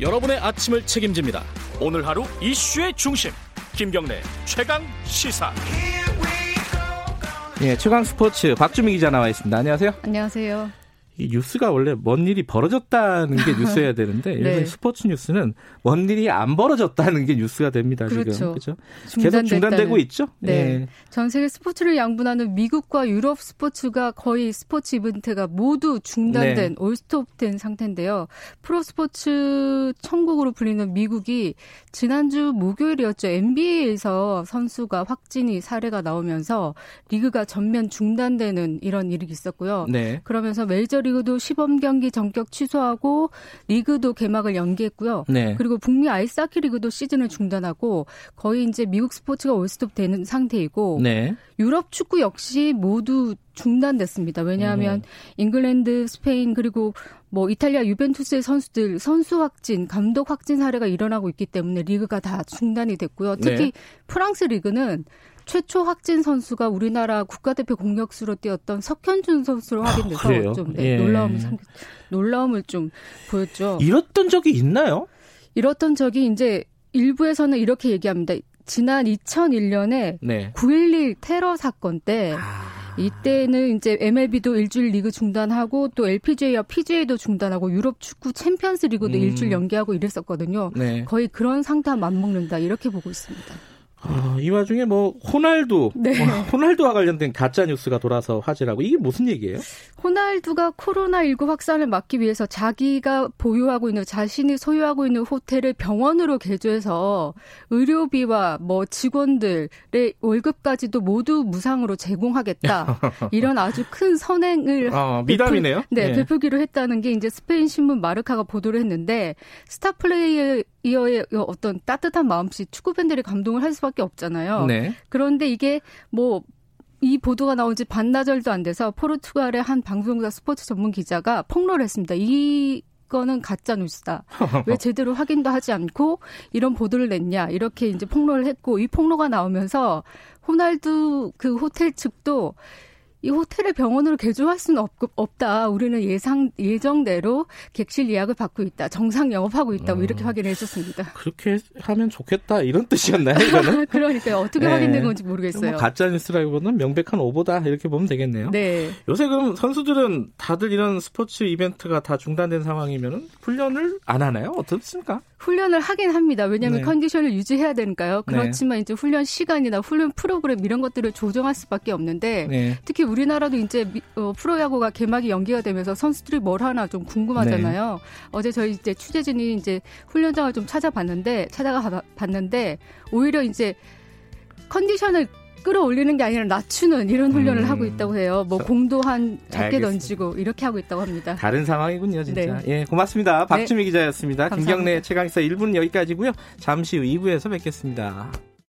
여러분의 아침을 책임집니다. 오늘 하루 이슈의 중심 김경래 최강 시사. 예, 최강 스포츠 박주미 기자 나와 있습니다. 안녕하세요. 안녕하세요. 이 뉴스가 원래 뭔 일이 벌어졌다는 게 뉴스여야 되는데 네. 요즘 스포츠 뉴스는 뭔 일이 안 벌어졌다는 게 뉴스가 됩니다. 그렇죠. 지금 그렇죠. 계속 중단되고 있죠. 네. 네. 전 세계 스포츠를 양분하는 미국과 유럽 스포츠가 거의 스포츠 이벤트가 모두 중단된 네. 올스톱된 상태인데요. 프로 스포츠 천국으로 불리는 미국이 지난주 목요일이었죠. NBA에서 선수가 확진이 사례가 나오면서 리그가 전면 중단되는 이런 일이 있었고요. 네. 그러면서 메이저 리그도 시범 경기 전격 취소하고 리그도 개막을 연기했고요. 네. 그리고 북미 아이스하키 리그도 시즌을 중단하고 거의 이제 미국 스포츠가 올스톱 되는 상태이고 네. 유럽 축구 역시 모두 중단됐습니다. 왜냐하면 음. 잉글랜드, 스페인 그리고 뭐 이탈리아 유벤투스의 선수들 선수 확진, 감독 확진 사례가 일어나고 있기 때문에 리그가 다 중단이 됐고요. 특히 네. 프랑스 리그는 최초 확진 선수가 우리나라 국가대표 공격수로 뛰었던 석현준 선수로 확인돼서 아, 좀 네, 예. 놀라움을 놀라움을 좀 보였죠. 이랬던 적이 있나요? 이렇던 적이 이제 일부에서는 이렇게 얘기합니다. 지난 2001년에 네. 9.11 테러 사건 때 아... 이때는 이제 MLB도 일주일 리그 중단하고 또 LPGA와 PGA도 중단하고 유럽 축구 챔피언스 리그도 음... 일주일 연기하고 이랬었거든요. 네. 거의 그런 상태와 맞먹는다 이렇게 보고 있습니다. 아, 이 와중에 뭐 호날두, 네. 호날두와 관련된 가짜 뉴스가 돌아서 화제라고 이게 무슨 얘기예요? 호날두가 코로나19 확산을 막기 위해서 자기가 보유하고 있는 자신이 소유하고 있는 호텔을 병원으로 개조해서 의료비와 뭐 직원들의 월급까지도 모두 무상으로 제공하겠다 이런 아주 큰 선행을 아, 미담이네요. 베풀, 네, 네, 베풀기로 했다는 게 이제 스페인 신문 마르카가 보도를 했는데 스타 플레이어 이어의 어떤 따뜻한 마음씨 축구 팬들이 감동을 할 수밖에 없 잖아요. 네. 그런데 이게 뭐이 보도가 나온 지 반나절도 안 돼서 포르투갈의 한 방송사 스포츠 전문 기자가 폭로를 했습니다. 이 거는 가짜 뉴스다. 왜 제대로 확인도 하지 않고 이런 보도를 냈냐 이렇게 이제 폭로를 했고 이 폭로가 나오면서 호날두 그 호텔 측도 이 호텔을 병원으로 개조할 수는 없, 없다. 우리는 예상 예정대로 객실 예약을 받고 있다. 정상 영업하고 있다. 뭐 이렇게 음. 확인을 해줬습니다. 그렇게 하면 좋겠다 이런 뜻이었나요? 이거는? 그러니까요. 어떻게 네. 확인된 건지 모르겠어요. 뭐 가짜 뉴스라기보다는 명백한 오보다 이렇게 보면 되겠네요. 네. 요새 그럼 선수들은 다들 이런 스포츠 이벤트가 다 중단된 상황이면 훈련을 안 하나요? 어떻습니까? 훈련을 하긴 합니다. 왜냐하면 네. 컨디션을 유지해야 되니까요. 네. 그렇지만 네. 이제 훈련 시간이나 훈련 프로그램 이런 것들을 조정할 수밖에 없는데 네. 특히 우리나라도 이제 어, 프로야구가 개막이 연기가 되면서 선수들이 뭘 하나 좀 궁금하잖아요. 네. 어제 저희 이제 취재진이 이제 훈련장을 좀 찾아봤는데 찾아가 봤는데 오히려 이제 컨디션을 끌어올리는 게 아니라 낮추는 이런 훈련을 음. 하고 있다고 해요. 뭐 공도 한 작게 알겠습니다. 던지고 이렇게 하고 있다고 합니다. 다른 상황이군요, 진짜. 네. 예, 고맙습니다. 박주미 네. 기자였습니다. 감사합니다. 김경래 최강사 1분 여기까지고요. 잠시 후 2부에서 뵙겠습니다.